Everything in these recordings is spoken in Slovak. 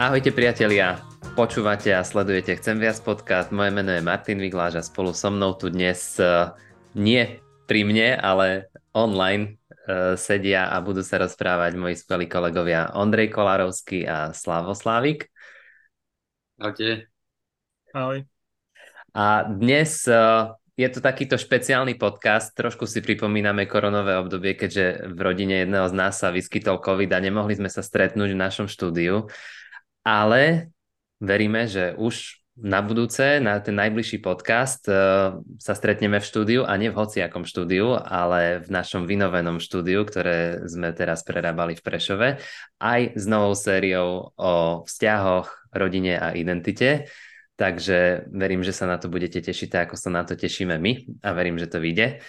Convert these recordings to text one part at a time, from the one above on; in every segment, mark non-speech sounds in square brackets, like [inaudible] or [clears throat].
Ahojte priatelia, počúvate a sledujete Chcem viac podcast. Moje meno je Martin Vigláš a spolu so mnou tu dnes uh, nie pri mne, ale online uh, sedia a budú sa rozprávať moji skvelí kolegovia Ondrej Kolárovský a Slavo Slávik. Ahojte. Ahoj. A dnes uh, je to takýto špeciálny podcast, trošku si pripomíname koronové obdobie, keďže v rodine jedného z nás sa vyskytol COVID a nemohli sme sa stretnúť v našom štúdiu ale veríme, že už na budúce, na ten najbližší podcast uh, sa stretneme v štúdiu a nie v hociakom štúdiu, ale v našom vynovenom štúdiu, ktoré sme teraz prerábali v Prešove, aj s novou sériou o vzťahoch, rodine a identite. Takže verím, že sa na to budete tešiť, tak ako sa na to tešíme my a verím, že to vyjde.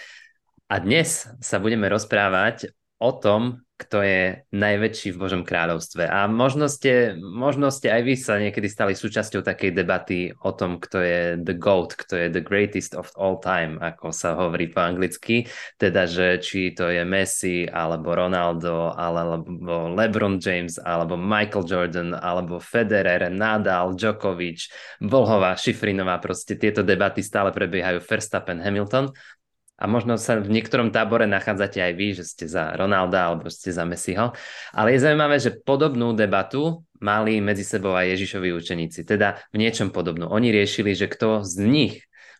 A dnes sa budeme rozprávať o tom, kto je najväčší v Božom kráľovstve. A možno ste, možno ste aj vy sa niekedy stali súčasťou takej debaty o tom, kto je the GOAT, kto je the greatest of all time, ako sa hovorí po anglicky. Teda, že či to je Messi, alebo Ronaldo, alebo LeBron James, alebo Michael Jordan, alebo Federer, Nadal, Djokovic, Volhová, Šifrinová, proste tieto debaty stále prebiehajú Verstappen, Hamilton a možno sa v niektorom tábore nachádzate aj vy, že ste za Ronalda alebo ste za Messiho. Ale je zaujímavé, že podobnú debatu mali medzi sebou aj Ježišovi učeníci. Teda v niečom podobnú. Oni riešili, že kto z nich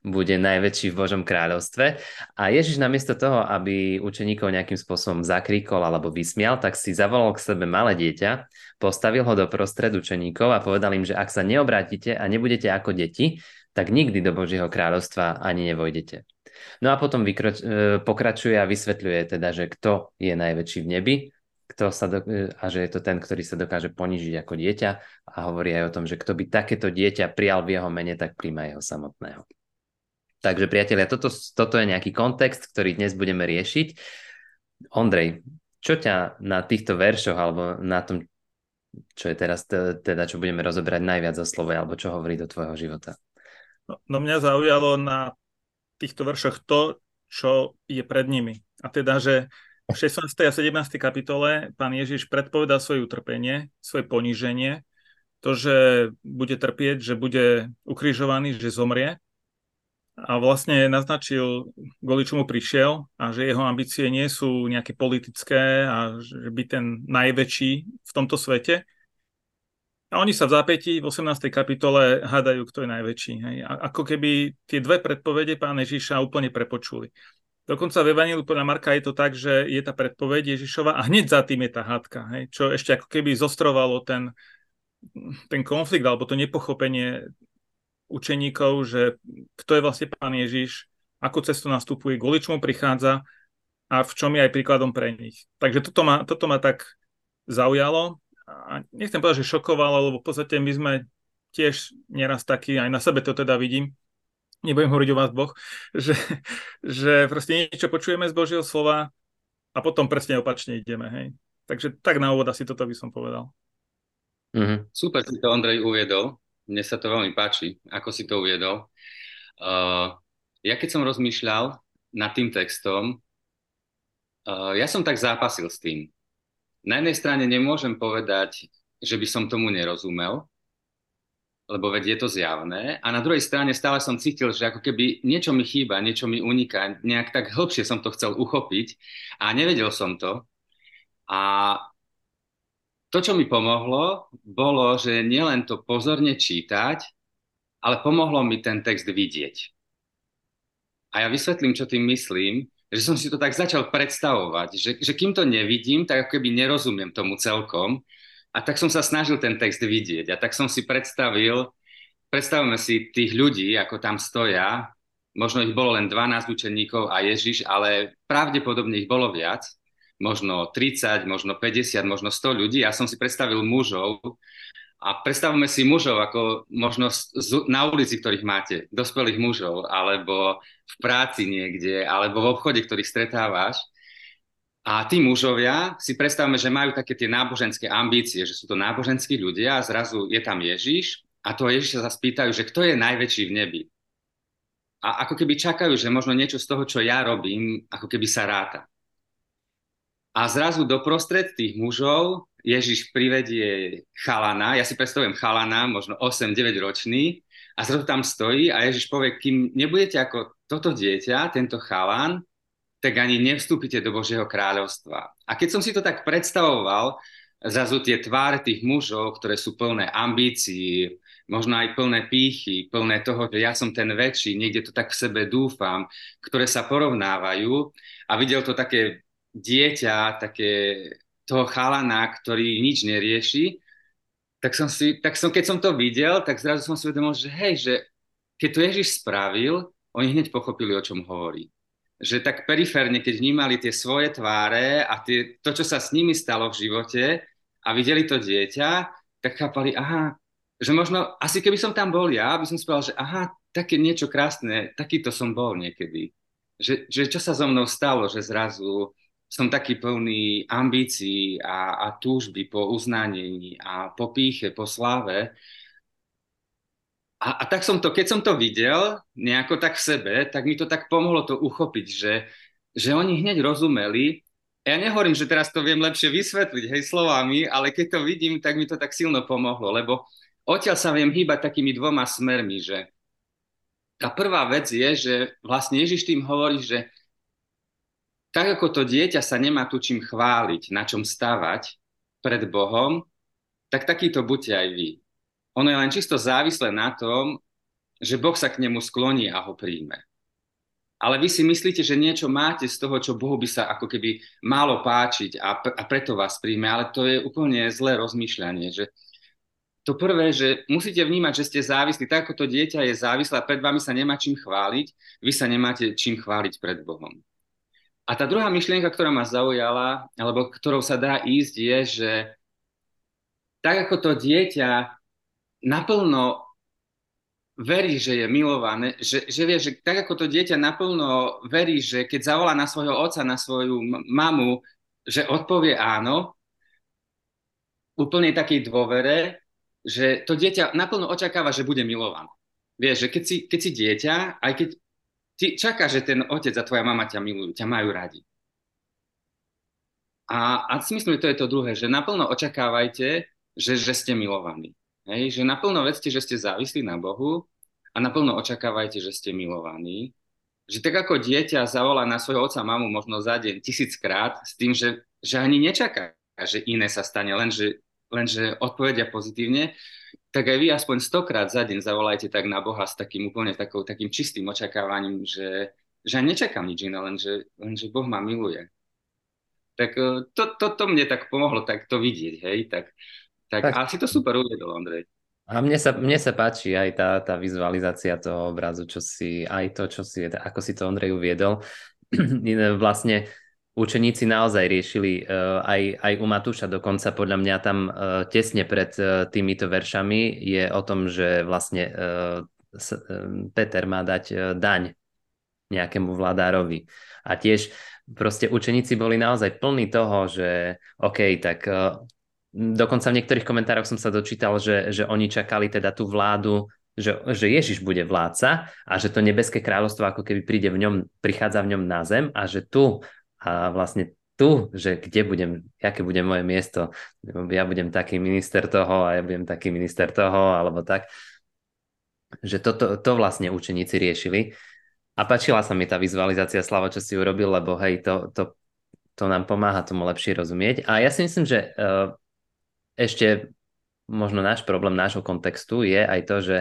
bude najväčší v Božom kráľovstve. A Ježiš namiesto toho, aby učeníkov nejakým spôsobom zakríkol alebo vysmial, tak si zavolal k sebe malé dieťa, postavil ho do prostred učeníkov a povedal im, že ak sa neobrátite a nebudete ako deti, tak nikdy do Božieho kráľovstva ani nevojdete. No a potom vykroč, e, pokračuje a vysvetľuje teda, že kto je najväčší v nebi kto sa do, e, a že je to ten, ktorý sa dokáže ponížiť ako dieťa a hovorí aj o tom, že kto by takéto dieťa prijal v jeho mene, tak príjma jeho samotného. Takže priatelia, toto, toto je nejaký kontext, ktorý dnes budeme riešiť. Ondrej, čo ťa na týchto veršoch alebo na tom, čo je teraz teda, čo budeme rozoberať najviac slovo, alebo čo hovorí do tvojho života? No, no mňa zaujalo na týchto veršoch to, čo je pred nimi. A teda, že v 16. a 17. kapitole pán Ježiš predpovedal svoje utrpenie, svoje poníženie, to, že bude trpieť, že bude ukrižovaný, že zomrie. A vlastne naznačil, kvôli čomu prišiel a že jeho ambície nie sú nejaké politické a že by ten najväčší v tomto svete, a oni sa v zápätí v 18. kapitole hádajú, kto je najväčší. Hej. A ako keby tie dve predpovede pána Ježiša úplne prepočuli. Dokonca v Evangeliu podľa Marka je to tak, že je tá predpoveď Ježišova a hneď za tým je tá hádka, hej, čo ešte ako keby zostrovalo ten, ten konflikt alebo to nepochopenie učeníkov, že kto je vlastne pán Ježiš, ako cestu nastupuje, kvôli čomu prichádza a v čom je aj príkladom pre nich. Takže toto ma, toto ma tak zaujalo nechcem povedať, že šokovalo, lebo v podstate my sme tiež neraz takí, aj na sebe to teda vidím, nebudem hovoriť o vás Boh, [laughs] že, že proste niečo počujeme z Božieho slova a potom presne opačne ideme, hej. Takže tak na úvod asi toto by som povedal. Mm-hmm. Super si to Ondrej uviedol, mne sa to veľmi páči, ako si to uviedol. Uh, ja keď som rozmýšľal nad tým textom, uh, ja som tak zápasil s tým, na jednej strane nemôžem povedať, že by som tomu nerozumel, lebo veď je to zjavné. A na druhej strane stále som cítil, že ako keby niečo mi chýba, niečo mi uniká, nejak tak hĺbšie som to chcel uchopiť a nevedel som to. A to, čo mi pomohlo, bolo, že nielen to pozorne čítať, ale pomohlo mi ten text vidieť. A ja vysvetlím, čo tým myslím že som si to tak začal predstavovať, že, že kým to nevidím, tak ako keby nerozumiem tomu celkom. A tak som sa snažil ten text vidieť. A tak som si predstavil, predstavme si tých ľudí, ako tam stoja, možno ich bolo len 12 učeníkov a Ježiš, ale pravdepodobne ich bolo viac, možno 30, možno 50, možno 100 ľudí. Ja som si predstavil mužov, a predstavme si mužov ako možno na ulici, ktorých máte, dospelých mužov, alebo v práci niekde, alebo v obchode, ktorých stretávaš. A tí mužovia si predstavme, že majú také tie náboženské ambície, že sú to náboženskí ľudia a zrazu je tam Ježiš a toho Ježiša sa spýtajú, že kto je najväčší v nebi. A ako keby čakajú, že možno niečo z toho, čo ja robím, ako keby sa ráta. A zrazu doprostred tých mužov Ježiš privedie chalana, ja si predstavujem chalana, možno 8-9 ročný, a zrazu tam stojí a Ježiš povie, kým nebudete ako toto dieťa, tento chalan, tak ani nevstúpite do Božieho kráľovstva. A keď som si to tak predstavoval, zrazu tie tváre tých mužov, ktoré sú plné ambícií, možno aj plné pýchy, plné toho, že ja som ten väčší, niekde to tak v sebe dúfam, ktoré sa porovnávajú a videl to také dieťa, také toho chalana, ktorý nič nerieši, tak som si, tak som, keď som to videl, tak zrazu som si uvedomil, že hej, že keď to Ježiš spravil, oni hneď pochopili, o čom hovorí. Že tak periférne, keď vnímali tie svoje tváre a tie, to, čo sa s nimi stalo v živote a videli to dieťa, tak chápali, aha, že možno, asi keby som tam bol ja, by som si že aha, také niečo krásne, takýto som bol niekedy. Že, že čo sa so mnou stalo, že zrazu som taký plný ambícií a, a túžby po uznanení a po píche, po sláve. A, a tak som to, keď som to videl nejako tak v sebe, tak mi to tak pomohlo to uchopiť, že, že oni hneď rozumeli, ja nehovorím, že teraz to viem lepšie vysvetliť, hej, slovami, ale keď to vidím, tak mi to tak silno pomohlo, lebo odtiaľ sa viem hýbať takými dvoma smermi, že tá prvá vec je, že vlastne Ježiš tým hovorí, že tak ako to dieťa sa nemá tu čím chváliť, na čom stavať pred Bohom, tak takýto buďte aj vy. Ono je len čisto závislé na tom, že Boh sa k nemu skloní a ho príjme. Ale vy si myslíte, že niečo máte z toho, čo Bohu by sa ako keby malo páčiť a, a preto vás príjme, ale to je úplne zlé rozmýšľanie, že to prvé, že musíte vnímať, že ste závislí. Tak ako to dieťa je závislé a pred vami sa nemá čím chváliť, vy sa nemáte čím chváliť pred Bohom. A tá druhá myšlienka, ktorá ma zaujala, alebo ktorou sa dá ísť, je, že tak ako to dieťa naplno verí, že je milované, že, že vie, že tak ako to dieťa naplno verí, že keď zavolá na svojho otca, na svoju mamu, že odpovie áno, úplne takej dôvere, že to dieťa naplno očakáva, že bude milované. Vieš, že keď si, keď si dieťa, aj keď ty čakáš, že ten otec a tvoja mama ťa milujú, ťa majú radi. A, a si myslím, že to je to druhé, že naplno očakávajte, že, že ste milovaní. Hej? Že naplno vedzte, že ste závislí na Bohu a naplno očakávajte, že ste milovaní. Že tak ako dieťa zavolá na svojho otca mamu možno za deň tisíckrát s tým, že, že ani nečaká, že iné sa stane, len že lenže odpovedia pozitívne, tak aj vy aspoň stokrát za deň zavolajte tak na Boha s takým úplne takou, takým čistým očakávaním, že, že nečakám nič iné, lenže, lenže Boh ma miluje. Tak e, to, to, to mne tak pomohlo tak to vidieť, hej, tak, tak, tak. asi to super uvedol, Andrej. A mne sa, mne sa páči aj tá, tá vizualizácia toho obrazu, čo si, aj to, čo si, ako si to Ondrej uviedol. [clears throat] vlastne učeníci naozaj riešili uh, aj, aj u Matúša dokonca podľa mňa tam uh, tesne pred uh, týmito veršami je o tom, že vlastne Peter má dať daň nejakému vládárovi. A tiež proste učeníci boli naozaj plní toho, že OK, tak dokonca v niektorých komentároch som sa dočítal, že, že oni čakali teda tú vládu že, že Ježiš bude vládca a že to nebeské kráľovstvo ako keby príde v ňom, prichádza v ňom na zem a že tu a vlastne tu, že kde budem, aké bude moje miesto, ja budem taký minister toho a ja budem taký minister toho, alebo tak, že to, to, vlastne učeníci riešili. A páčila sa mi tá vizualizácia Slava, čo si urobil, lebo hej, to, to, to nám pomáha tomu lepšie rozumieť. A ja si myslím, že uh, ešte možno náš problém nášho kontextu je aj to, že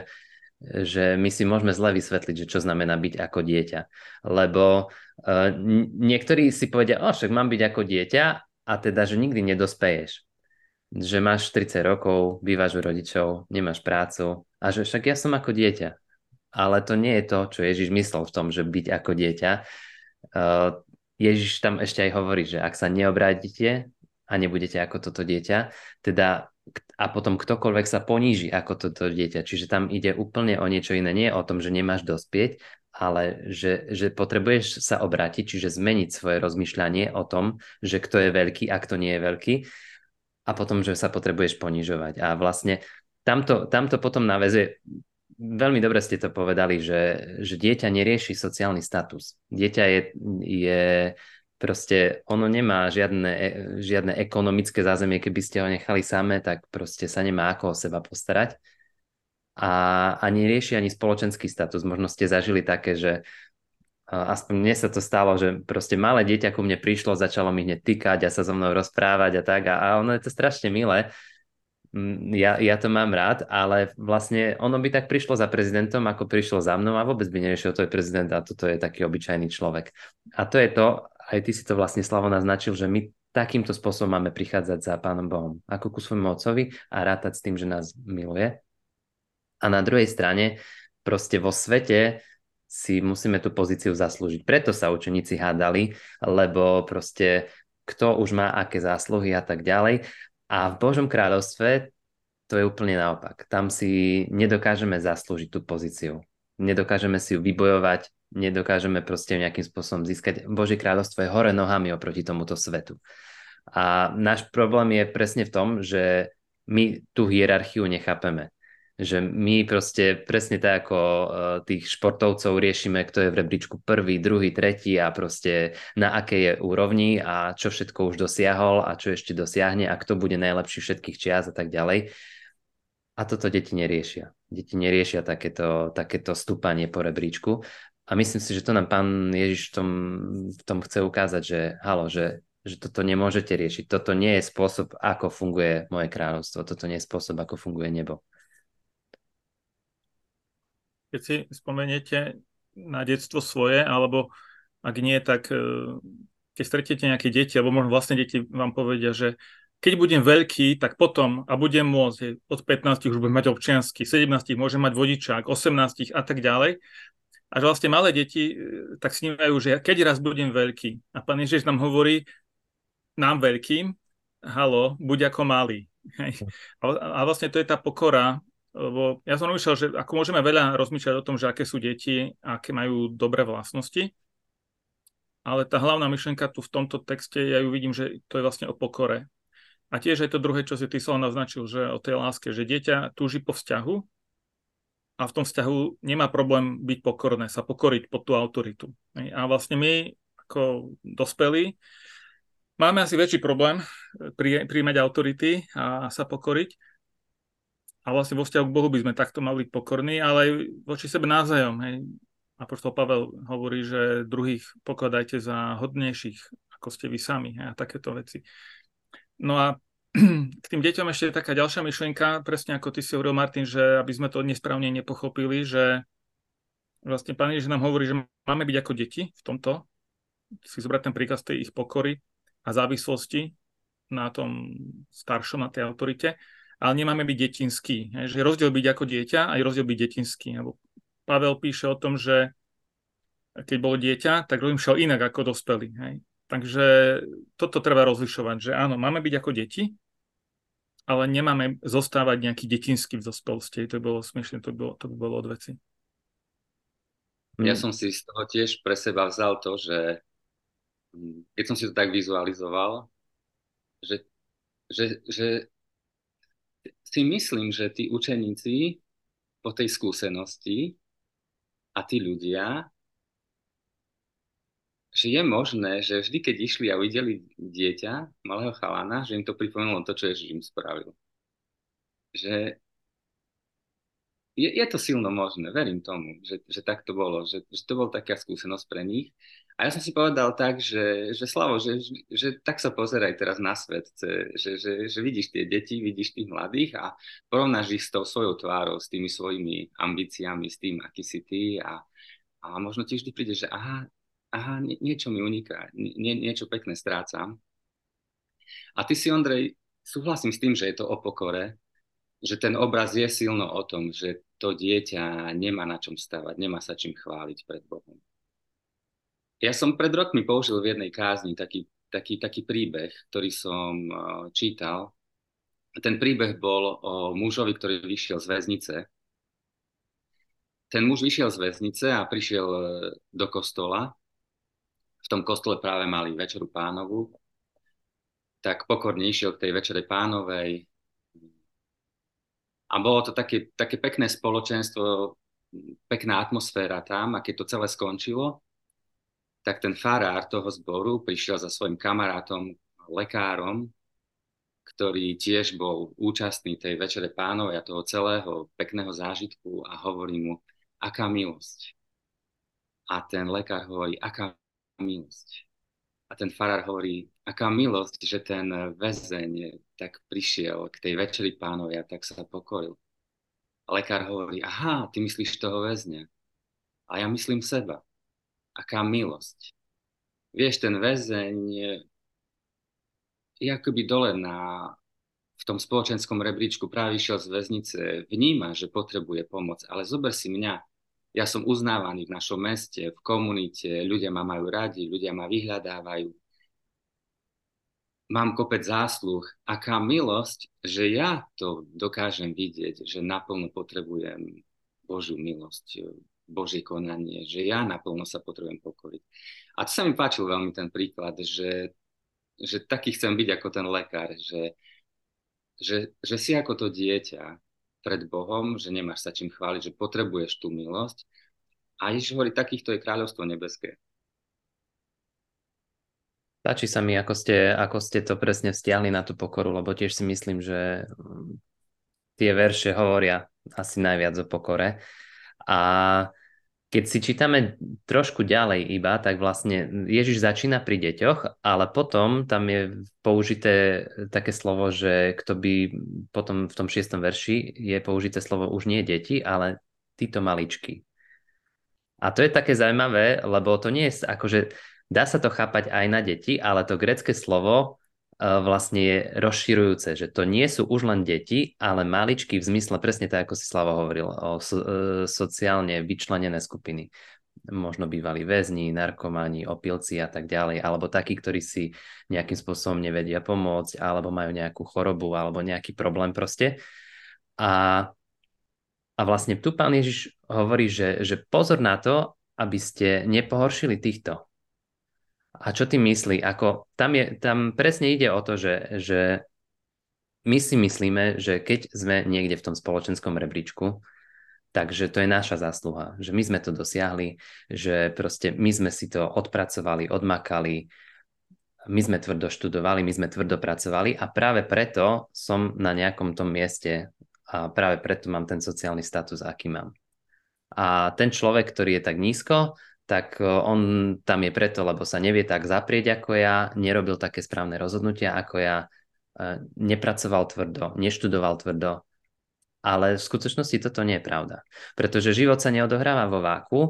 že my si môžeme zle vysvetliť, že čo znamená byť ako dieťa. Lebo uh, niektorí si povedia, o však mám byť ako dieťa a teda, že nikdy nedospeješ. Že máš 30 rokov, bývaš u rodičov, nemáš prácu a že však ja som ako dieťa. Ale to nie je to, čo Ježiš myslel v tom, že byť ako dieťa. Uh, Ježiš tam ešte aj hovorí, že ak sa neobrádite a nebudete ako toto dieťa, teda a potom ktokoľvek sa poníži ako toto dieťa. Čiže tam ide úplne o niečo iné. Nie o tom, že nemáš dospieť, ale že, že potrebuješ sa obrátiť, čiže zmeniť svoje rozmýšľanie o tom, že kto je veľký a kto nie je veľký a potom, že sa potrebuješ ponižovať. A vlastne tamto, tamto potom navezuje, veľmi dobre ste to povedali, že, že dieťa nerieši sociálny status. Dieťa je, je proste ono nemá žiadne, e, žiadne ekonomické zázemie, keby ste ho nechali samé, tak proste sa nemá ako o seba postarať. A ani rieši ani spoločenský status. Možno ste zažili také, že aspoň mne sa to stalo, že proste malé dieťa ku mne prišlo, začalo mi hneď tykať a sa so mnou rozprávať a tak a, a ono je to strašne milé, Mm, ja, ja to mám rád, ale vlastne ono by tak prišlo za prezidentom, ako prišlo za mnou a vôbec by neriešil, to je prezident a toto je taký obyčajný človek. A to je to, aj ty si to vlastne Slavo naznačil, že my takýmto spôsobom máme prichádzať za Pánom Bohom, ako ku svojmu otcovi a rátať s tým, že nás miluje. A na druhej strane, proste vo svete si musíme tú pozíciu zaslúžiť. Preto sa učeníci hádali, lebo proste kto už má aké zásluhy a tak ďalej. A v Božom kráľovstve to je úplne naopak. Tam si nedokážeme zaslúžiť tú pozíciu. Nedokážeme si ju vybojovať, nedokážeme proste nejakým spôsobom získať. Božie kráľovstvo je hore nohami oproti tomuto svetu. A náš problém je presne v tom, že my tú hierarchiu nechápeme že my proste presne tak ako uh, tých športovcov riešime, kto je v rebríčku prvý, druhý, tretí a proste na akej je úrovni a čo všetko už dosiahol a čo ešte dosiahne a kto bude najlepší všetkých čias a tak ďalej. A toto deti neriešia. Deti neriešia takéto, takéto stúpanie po rebríčku. A myslím si, že to nám pán Ježiš v tom, v tom chce ukázať, že halo, že, že toto nemôžete riešiť. Toto nie je spôsob, ako funguje moje kráľovstvo. Toto nie je spôsob, ako funguje nebo keď si spomeniete na detstvo svoje, alebo ak nie, tak e, keď stretiete nejaké deti, alebo možno vlastne deti vám povedia, že keď budem veľký, tak potom a budem môcť, od 15 už budem mať občiansky, 17 môžem mať vodičák, 18 a tak ďalej. A že vlastne malé deti e, tak snívajú, že keď raz budem veľký. A pán Ježiš nám hovorí, nám veľkým, halo, buď ako malý. A vlastne to je tá pokora, lebo ja som rozmýšľal, že ako môžeme veľa rozmýšľať o tom, že aké sú deti, aké majú dobré vlastnosti, ale tá hlavná myšlienka tu v tomto texte, ja ju vidím, že to je vlastne o pokore. A tiež aj to druhé, čo si ty naznačil, že o tej láske, že dieťa túži po vzťahu a v tom vzťahu nemá problém byť pokorné, sa pokoriť pod tú autoritu. A vlastne my ako dospelí máme asi väčší problém príjmať autority a sa pokoriť, a vlastne vo vzťahu k Bohu by sme takto mali byť pokorní, ale aj voči sebe navzájom. Hej. Apoštol Pavel hovorí, že druhých pokladajte za hodnejších, ako ste vy sami hej, a takéto veci. No a k tým deťom ešte je taká ďalšia myšlienka, presne ako ty si hovoril, Martin, že aby sme to nesprávne nepochopili, že vlastne Pán Ježiš nám hovorí, že máme byť ako deti v tomto, si zobrať ten príkaz tej ich pokory a závislosti na tom staršom, na tej autorite ale nemáme byť detinský. Že rozdiel byť ako dieťa aj rozdiel byť detinský. Pavel píše o tom, že keď bolo dieťa, tak rozmýšľal inak ako dospelý. Hej. Takže toto treba rozlišovať, že áno, máme byť ako deti, ale nemáme zostávať nejaký detinský v dospelosti. To bolo smiešne, to bolo, to by bolo od veci. Ja som si z toho tiež pre seba vzal to, že hm, keď som si to tak vizualizoval, že, že, že si myslím, že tí učeníci po tej skúsenosti a tí ľudia, že je možné, že vždy, keď išli a videli dieťa, malého chalana, že im to pripomenulo to, čo Ježiš im spravil. Že je, je to silno možné, verím tomu, že, že tak to bolo, že, že to bol taká skúsenosť pre nich a ja som si povedal tak, že, že Slavo, že, že tak sa pozeraj teraz na svet, že, že, že vidíš tie deti, vidíš tých mladých a porovnáš ich s tou svojou tvárou, s tými svojimi ambíciami, s tým, aký si ty a, a možno ti vždy príde, že aha, aha nie, niečo mi uniká, nie, niečo pekné strácam. A ty si, Ondrej, súhlasím s tým, že je to o pokore, že ten obraz je silno o tom, že to dieťa nemá na čom stavať, nemá sa čím chváliť pred Bohom ja som pred rokmi použil v jednej kázni taký, taký, taký príbeh, ktorý som uh, čítal. Ten príbeh bol o mužovi, ktorý vyšiel z väznice. Ten muž vyšiel z väznice a prišiel uh, do kostola. V tom kostole práve mali večeru pánovu. Tak pokorne išiel k tej večere pánovej. A bolo to také, také pekné spoločenstvo, pekná atmosféra tam a keď to celé skončilo, tak ten farár toho zboru prišiel za svojim kamarátom, lekárom, ktorý tiež bol účastný tej večere pánov a toho celého pekného zážitku a hovorí mu, aká milosť. A ten lekár hovorí, aká milosť. A ten farár hovorí, aká milosť, že ten väzeň tak prišiel k tej večeri pánovia, tak sa pokoril. A lekár hovorí, aha, ty myslíš toho väzňa. A ja myslím seba. Aká milosť. Vieš, ten väzeň je akoby dole na, v tom spoločenskom rebríčku práve išiel z väznice, vníma, že potrebuje pomoc, ale zober si mňa, ja som uznávaný v našom meste, v komunite, ľudia ma majú radi, ľudia ma vyhľadávajú. Mám kopec zásluh. Aká milosť, že ja to dokážem vidieť, že naplno potrebujem Božiu milosť, Božie konanie, že ja naplno sa potrebujem pokoriť. A to sa mi páčil veľmi ten príklad, že, že taký chcem byť ako ten lekár, že, že, že si ako to dieťa pred Bohom, že nemáš sa čím chváliť, že potrebuješ tú milosť. A Ježiš hovorí, takýchto je kráľovstvo nebeské. Páči sa mi, ako ste, ako ste to presne vzťahli na tú pokoru, lebo tiež si myslím, že tie verše hovoria asi najviac o pokore. A keď si čítame trošku ďalej iba, tak vlastne Ježiš začína pri deťoch, ale potom tam je použité také slovo, že kto by potom v tom šiestom verši je použité slovo už nie deti, ale títo maličky. A to je také zaujímavé, lebo to nie je akože dá sa to chápať aj na deti, ale to grecké slovo vlastne je rozširujúce, že to nie sú už len deti, ale maličky v zmysle presne tak, ako si Slavo hovoril, o so, e, sociálne vyčlenené skupiny. Možno bývali väzni, narkomani, opilci a tak ďalej, alebo takí, ktorí si nejakým spôsobom nevedia pomôcť, alebo majú nejakú chorobu, alebo nejaký problém proste. A, a vlastne tu pán Ježiš hovorí, že, že pozor na to, aby ste nepohoršili týchto, a čo ty myslí? Ako, tam, je, tam presne ide o to, že, že my si myslíme, že keď sme niekde v tom spoločenskom rebríčku, takže to je naša zásluha, že my sme to dosiahli, že proste my sme si to odpracovali, odmakali, my sme tvrdo študovali, my sme tvrdo pracovali a práve preto som na nejakom tom mieste a práve preto mám ten sociálny status, aký mám. A ten človek, ktorý je tak nízko, tak e, on tam je preto, lebo sa nevie tak zaprieť ako ja, nerobil také správne rozhodnutia ako ja, e, nepracoval tvrdo, neštudoval tvrdo, ale v skutočnosti toto nie je pravda. Pretože život sa neodohráva vo váku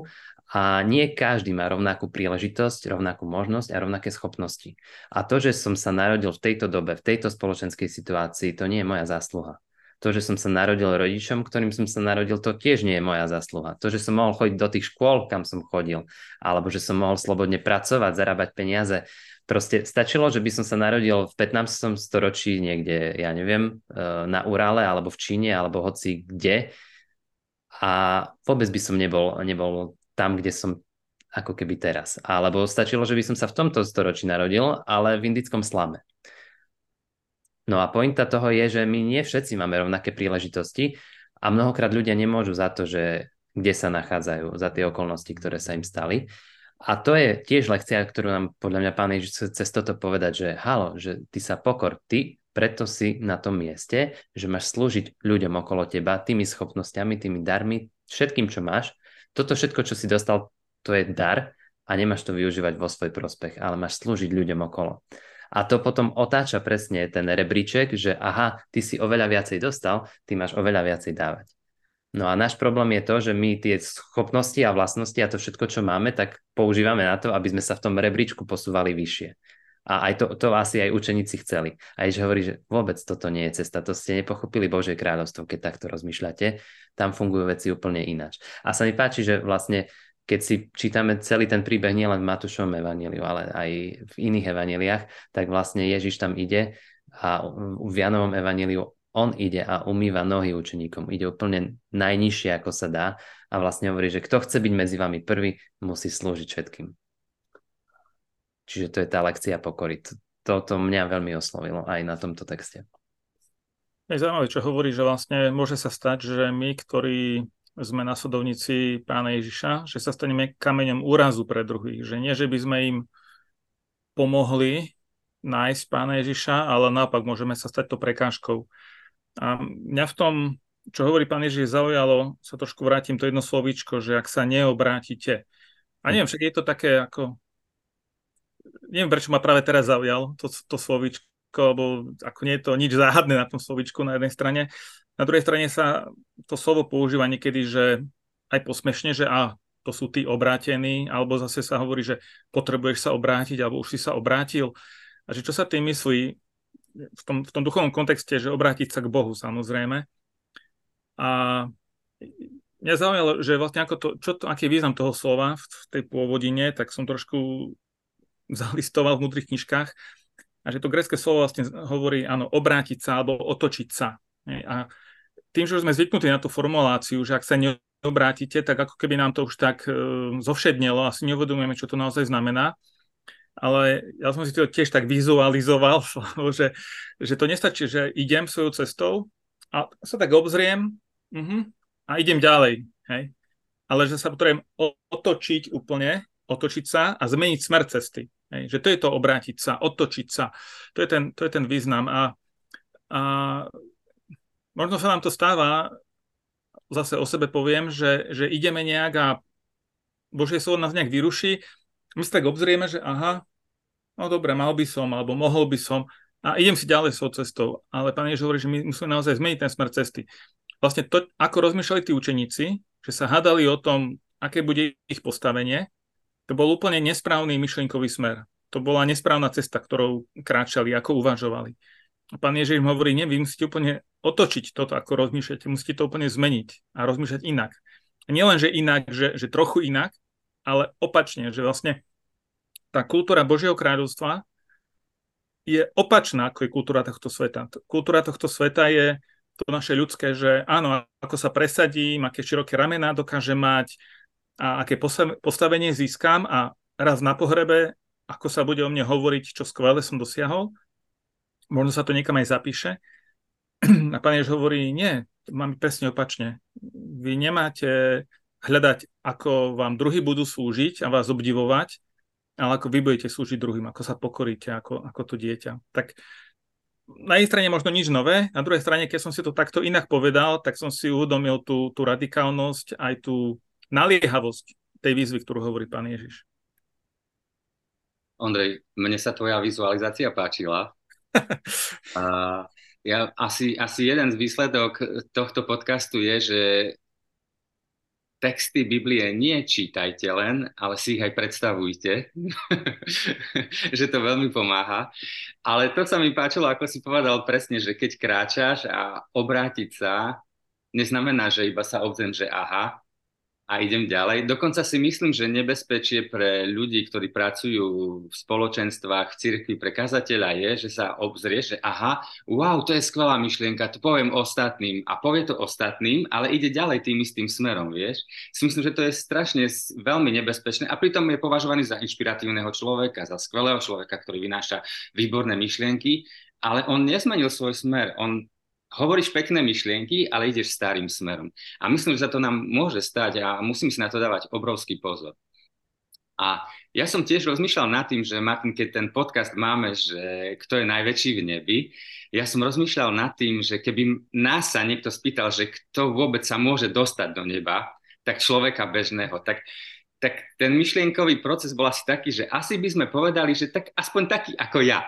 a nie každý má rovnakú príležitosť, rovnakú možnosť a rovnaké schopnosti. A to, že som sa narodil v tejto dobe, v tejto spoločenskej situácii, to nie je moja zásluha. To, že som sa narodil rodičom, ktorým som sa narodil, to tiež nie je moja zásluha. To, že som mohol chodiť do tých škôl, kam som chodil, alebo že som mohol slobodne pracovať, zarábať peniaze, proste stačilo, že by som sa narodil v 15. storočí niekde, ja neviem, eh, na Urále, alebo v Číne, alebo hoci kde a vôbec by som nebol, nebol tam, kde som ako keby teraz. Alebo stačilo, že by som sa v tomto storočí narodil, ale v indickom slame. No a pointa toho je, že my nie všetci máme rovnaké príležitosti a mnohokrát ľudia nemôžu za to, že kde sa nachádzajú, za tie okolnosti, ktoré sa im stali. A to je tiež lekcia, ktorú nám podľa mňa pán Ježiš chce cez toto povedať, že halo, že ty sa pokor, ty preto si na tom mieste, že máš slúžiť ľuďom okolo teba tými schopnosťami, tými darmi, všetkým, čo máš. Toto všetko, čo si dostal, to je dar a nemáš to využívať vo svoj prospech, ale máš slúžiť ľuďom okolo. A to potom otáča presne ten rebríček, že aha, ty si oveľa viacej dostal, ty máš oveľa viacej dávať. No a náš problém je to, že my tie schopnosti a vlastnosti a to všetko, čo máme, tak používame na to, aby sme sa v tom rebríčku posúvali vyššie. A aj to, to asi aj učeníci chceli. A Ježiš hovorí, že vôbec toto nie je cesta, to ste nepochopili Božie kráľovstvo, keď takto rozmýšľate. Tam fungujú veci úplne ináč. A sa mi páči, že vlastne keď si čítame celý ten príbeh nielen v Matúšovom evaníliu, ale aj v iných evaníliách, tak vlastne Ježiš tam ide a v Janovom evaníliu on ide a umýva nohy učeníkom. Ide úplne najnižšie, ako sa dá a vlastne hovorí, že kto chce byť medzi vami prvý, musí slúžiť všetkým. Čiže to je tá lekcia pokory. Toto mňa veľmi oslovilo aj na tomto texte. Je zaujímavé, čo hovorí, že vlastne môže sa stať, že my, ktorí sme nasledovníci pána Ježiša, že sa staneme kameňom úrazu pre druhých. Že nie, že by sme im pomohli nájsť pána Ježiša, ale naopak môžeme sa stať to prekážkou. A mňa v tom, čo hovorí pán Ježiš, zaujalo, sa trošku vrátim to jedno slovíčko, že ak sa neobrátite. A neviem, však je to také ako... Neviem, prečo ma práve teraz zaujal to, to slovíčko, lebo ako nie je to nič záhadné na tom slovíčku na jednej strane, na druhej strane sa to slovo používa niekedy, že aj posmešne, že a to sú tí obrátení, alebo zase sa hovorí, že potrebuješ sa obrátiť, alebo už si sa obrátil. A že čo sa tým myslí v tom, v tom duchovnom kontexte, že obrátiť sa k Bohu samozrejme. A mňa zaujímalo, že vlastne ako to, čo to, aký je význam toho slova v tej pôvodine, tak som trošku [laughs] zalistoval v múdrych knižkách. A že to grecké slovo vlastne hovorí, áno, obrátiť sa alebo otočiť sa. A tým, že už sme zvyknutí na tú formuláciu, že ak sa neobrátite, tak ako keby nám to už tak e, zovšednelo, asi neuvedomujeme, čo to naozaj znamená. Ale ja som si to tiež tak vizualizoval, [laughs] že, že to nestačí, že idem svojou cestou a sa tak obzriem uh-huh, a idem ďalej. Hej? Ale že sa potrebujem otočiť úplne, otočiť sa a zmeniť smer cesty. Hej? Že to je to obrátiť sa, otočiť sa. To je ten, to je ten význam. A, a možno sa nám to stáva, zase o sebe poviem, že, že ideme nejak a Božie slovo nás nejak vyruší, my sa tak obzrieme, že aha, no dobre, mal by som, alebo mohol by som a idem si ďalej svojou cestou. Ale pán Ježiš hovorí, že my musíme naozaj zmeniť ten smer cesty. Vlastne to, ako rozmýšľali tí učeníci, že sa hádali o tom, aké bude ich postavenie, to bol úplne nesprávny myšlienkový smer. To bola nesprávna cesta, ktorou kráčali, ako uvažovali. Pán Ježiš im hovorí, nie, vy musíte úplne otočiť toto, ako rozmýšľate, musíte to úplne zmeniť a rozmýšľať inak. A nielen, že inak, že, že trochu inak, ale opačne, že vlastne tá kultúra Božieho kráľovstva je opačná, ako je kultúra tohto sveta. Kultúra tohto sveta je to naše ľudské, že áno, ako sa presadím, aké široké ramená dokáže mať a aké postavenie získam a raz na pohrebe, ako sa bude o mne hovoriť, čo skvelé som dosiahol možno sa to niekam aj zapíše. A pán Jež hovorí, nie, mám presne opačne. Vy nemáte hľadať, ako vám druhý budú slúžiť a vás obdivovať, ale ako vy budete slúžiť druhým, ako sa pokoríte, ako, ako to dieťa. Tak na jednej strane možno nič nové, na druhej strane, keď som si to takto inak povedal, tak som si uvedomil tú, tú radikálnosť, aj tú naliehavosť tej výzvy, ktorú hovorí pán Ježiš. Ondrej, mne sa tvoja vizualizácia páčila, a ja, asi, asi jeden z výsledok tohto podcastu je, že texty Biblie nie čítajte len, ale si ich aj predstavujte, [laughs] že to veľmi pomáha. Ale to sa mi páčilo, ako si povedal presne, že keď kráčaš a obrátiť sa, neznamená, že iba sa obzriem, že aha, a idem ďalej. Dokonca si myslím, že nebezpečie pre ľudí, ktorí pracujú v spoločenstvách, v cirkvi pre kazateľa je, že sa obzrie, že aha, wow, to je skvelá myšlienka, to poviem ostatným a povie to ostatným, ale ide ďalej tým istým smerom, vieš. Si myslím, že to je strašne veľmi nebezpečné a pritom je považovaný za inšpiratívneho človeka, za skvelého človeka, ktorý vynáša výborné myšlienky, ale on nezmenil svoj smer, on hovoríš pekné myšlienky, ale ideš starým smerom. A myslím, že sa to nám môže stať a musím si na to dávať obrovský pozor. A ja som tiež rozmýšľal nad tým, že Martin, keď ten podcast máme, že kto je najväčší v nebi, ja som rozmýšľal nad tým, že keby nás sa niekto spýtal, že kto vôbec sa môže dostať do neba, tak človeka bežného, tak, tak ten myšlienkový proces bol asi taký, že asi by sme povedali, že tak aspoň taký ako ja.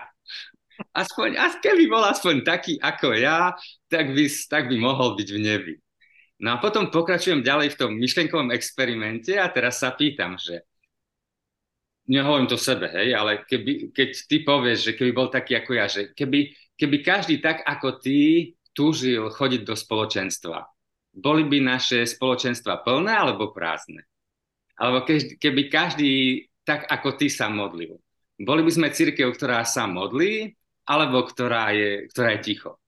Aspoň, a keby bol aspoň taký ako ja, tak by, tak by mohol byť v nebi. No a potom pokračujem ďalej v tom myšlienkovom experimente a teraz sa pýtam, že nehovorím to sebe, hej, ale keby, keď ty povieš, že keby bol taký ako ja, že keby, keby každý tak ako ty túžil chodiť do spoločenstva, boli by naše spoločenstva plné alebo prázdne? Alebo keby každý tak ako ty sa modlil. Boli by sme církev, ktorá sa modlí, alebo ktorá je, ktorá je ticho.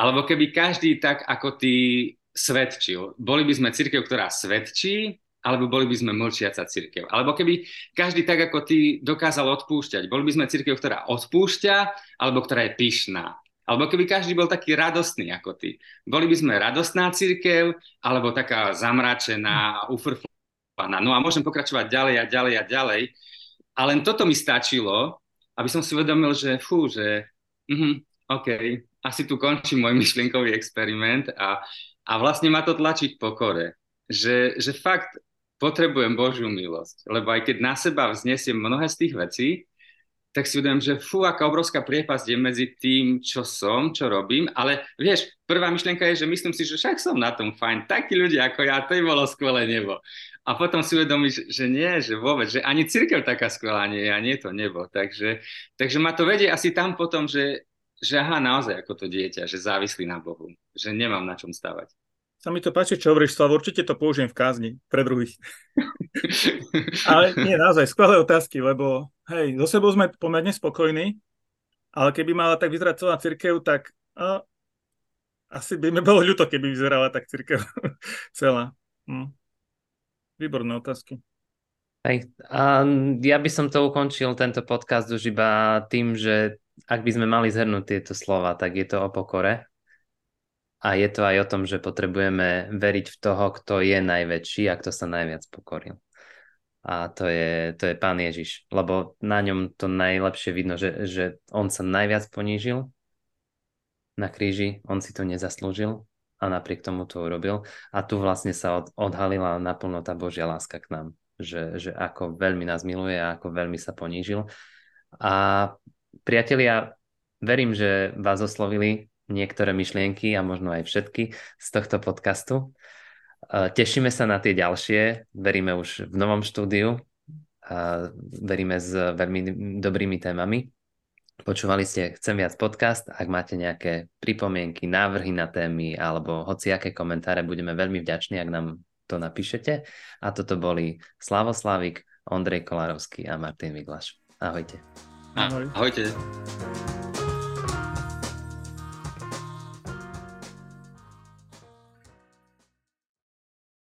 Alebo keby každý tak, ako ty svedčil, boli by sme církev, ktorá svedčí, alebo boli by sme mlčiaca církev. Alebo keby každý tak, ako ty dokázal odpúšťať, boli by sme církev, ktorá odpúšťa, alebo ktorá je pyšná. Alebo keby každý bol taký radostný ako ty. Boli by sme radostná církev, alebo taká zamračená, ufrflovaná. No a môžem pokračovať ďalej a ďalej a ďalej. A len toto mi stačilo, aby som si uvedomil, že fú, že uh-huh, OK, asi tu končí môj [laughs] myšlienkový experiment a, a vlastne ma to tlačiť pokore. Že, že fakt potrebujem Božiu milosť. Lebo aj keď na seba vznesiem mnohé z tých vecí, tak si uvedomím, že fú, aká obrovská priepasť je medzi tým, čo som, čo robím, ale vieš, prvá myšlienka je, že myslím si, že však som na tom fajn, takí ľudia ako ja, to je bolo skvelé nebo. A potom si uvedomíš, že nie, že vôbec, že ani církev taká skvelá nie je a nie to nebo. Takže, takže ma to vedie asi tam potom, že, že aha, naozaj ako to dieťa, že závislí na Bohu, že nemám na čom stavať. Sa mi to páči, čo hovoríš, Slav, určite to použijem v kázni pre druhých. ale nie, naozaj, skvelé otázky, lebo hej, so sebou sme pomerne spokojní, ale keby mala tak vyzerať celá církev, tak a, asi by mi bolo ľúto, keby vyzerala tak církev [laughs] celá. Hm. Výborné otázky. Hej, a ja by som to ukončil, tento podcast už iba tým, že ak by sme mali zhrnúť tieto slova, tak je to o pokore a je to aj o tom, že potrebujeme veriť v toho, kto je najväčší a kto sa najviac pokoril. A to je, to je Pán Ježiš, lebo na ňom to najlepšie vidno, že, že on sa najviac ponížil na kríži, on si to nezaslúžil a napriek tomu to urobil. A tu vlastne sa od, odhalila naplno tá Božia láska k nám, že, že ako veľmi nás miluje a ako veľmi sa ponížil. A priatelia, verím, že vás oslovili niektoré myšlienky a možno aj všetky z tohto podcastu. E, tešíme sa na tie ďalšie, veríme už v novom štúdiu, veríme s veľmi dobrými témami. Počúvali ste Chcem viac podcast, ak máte nejaké pripomienky, návrhy na témy alebo hoci aké komentáre, budeme veľmi vďační, ak nám to napíšete. A toto boli Slavo Slavik, Ondrej Kolárovský a Martin Viglaš. Ahojte. Ahoj. Ahojte.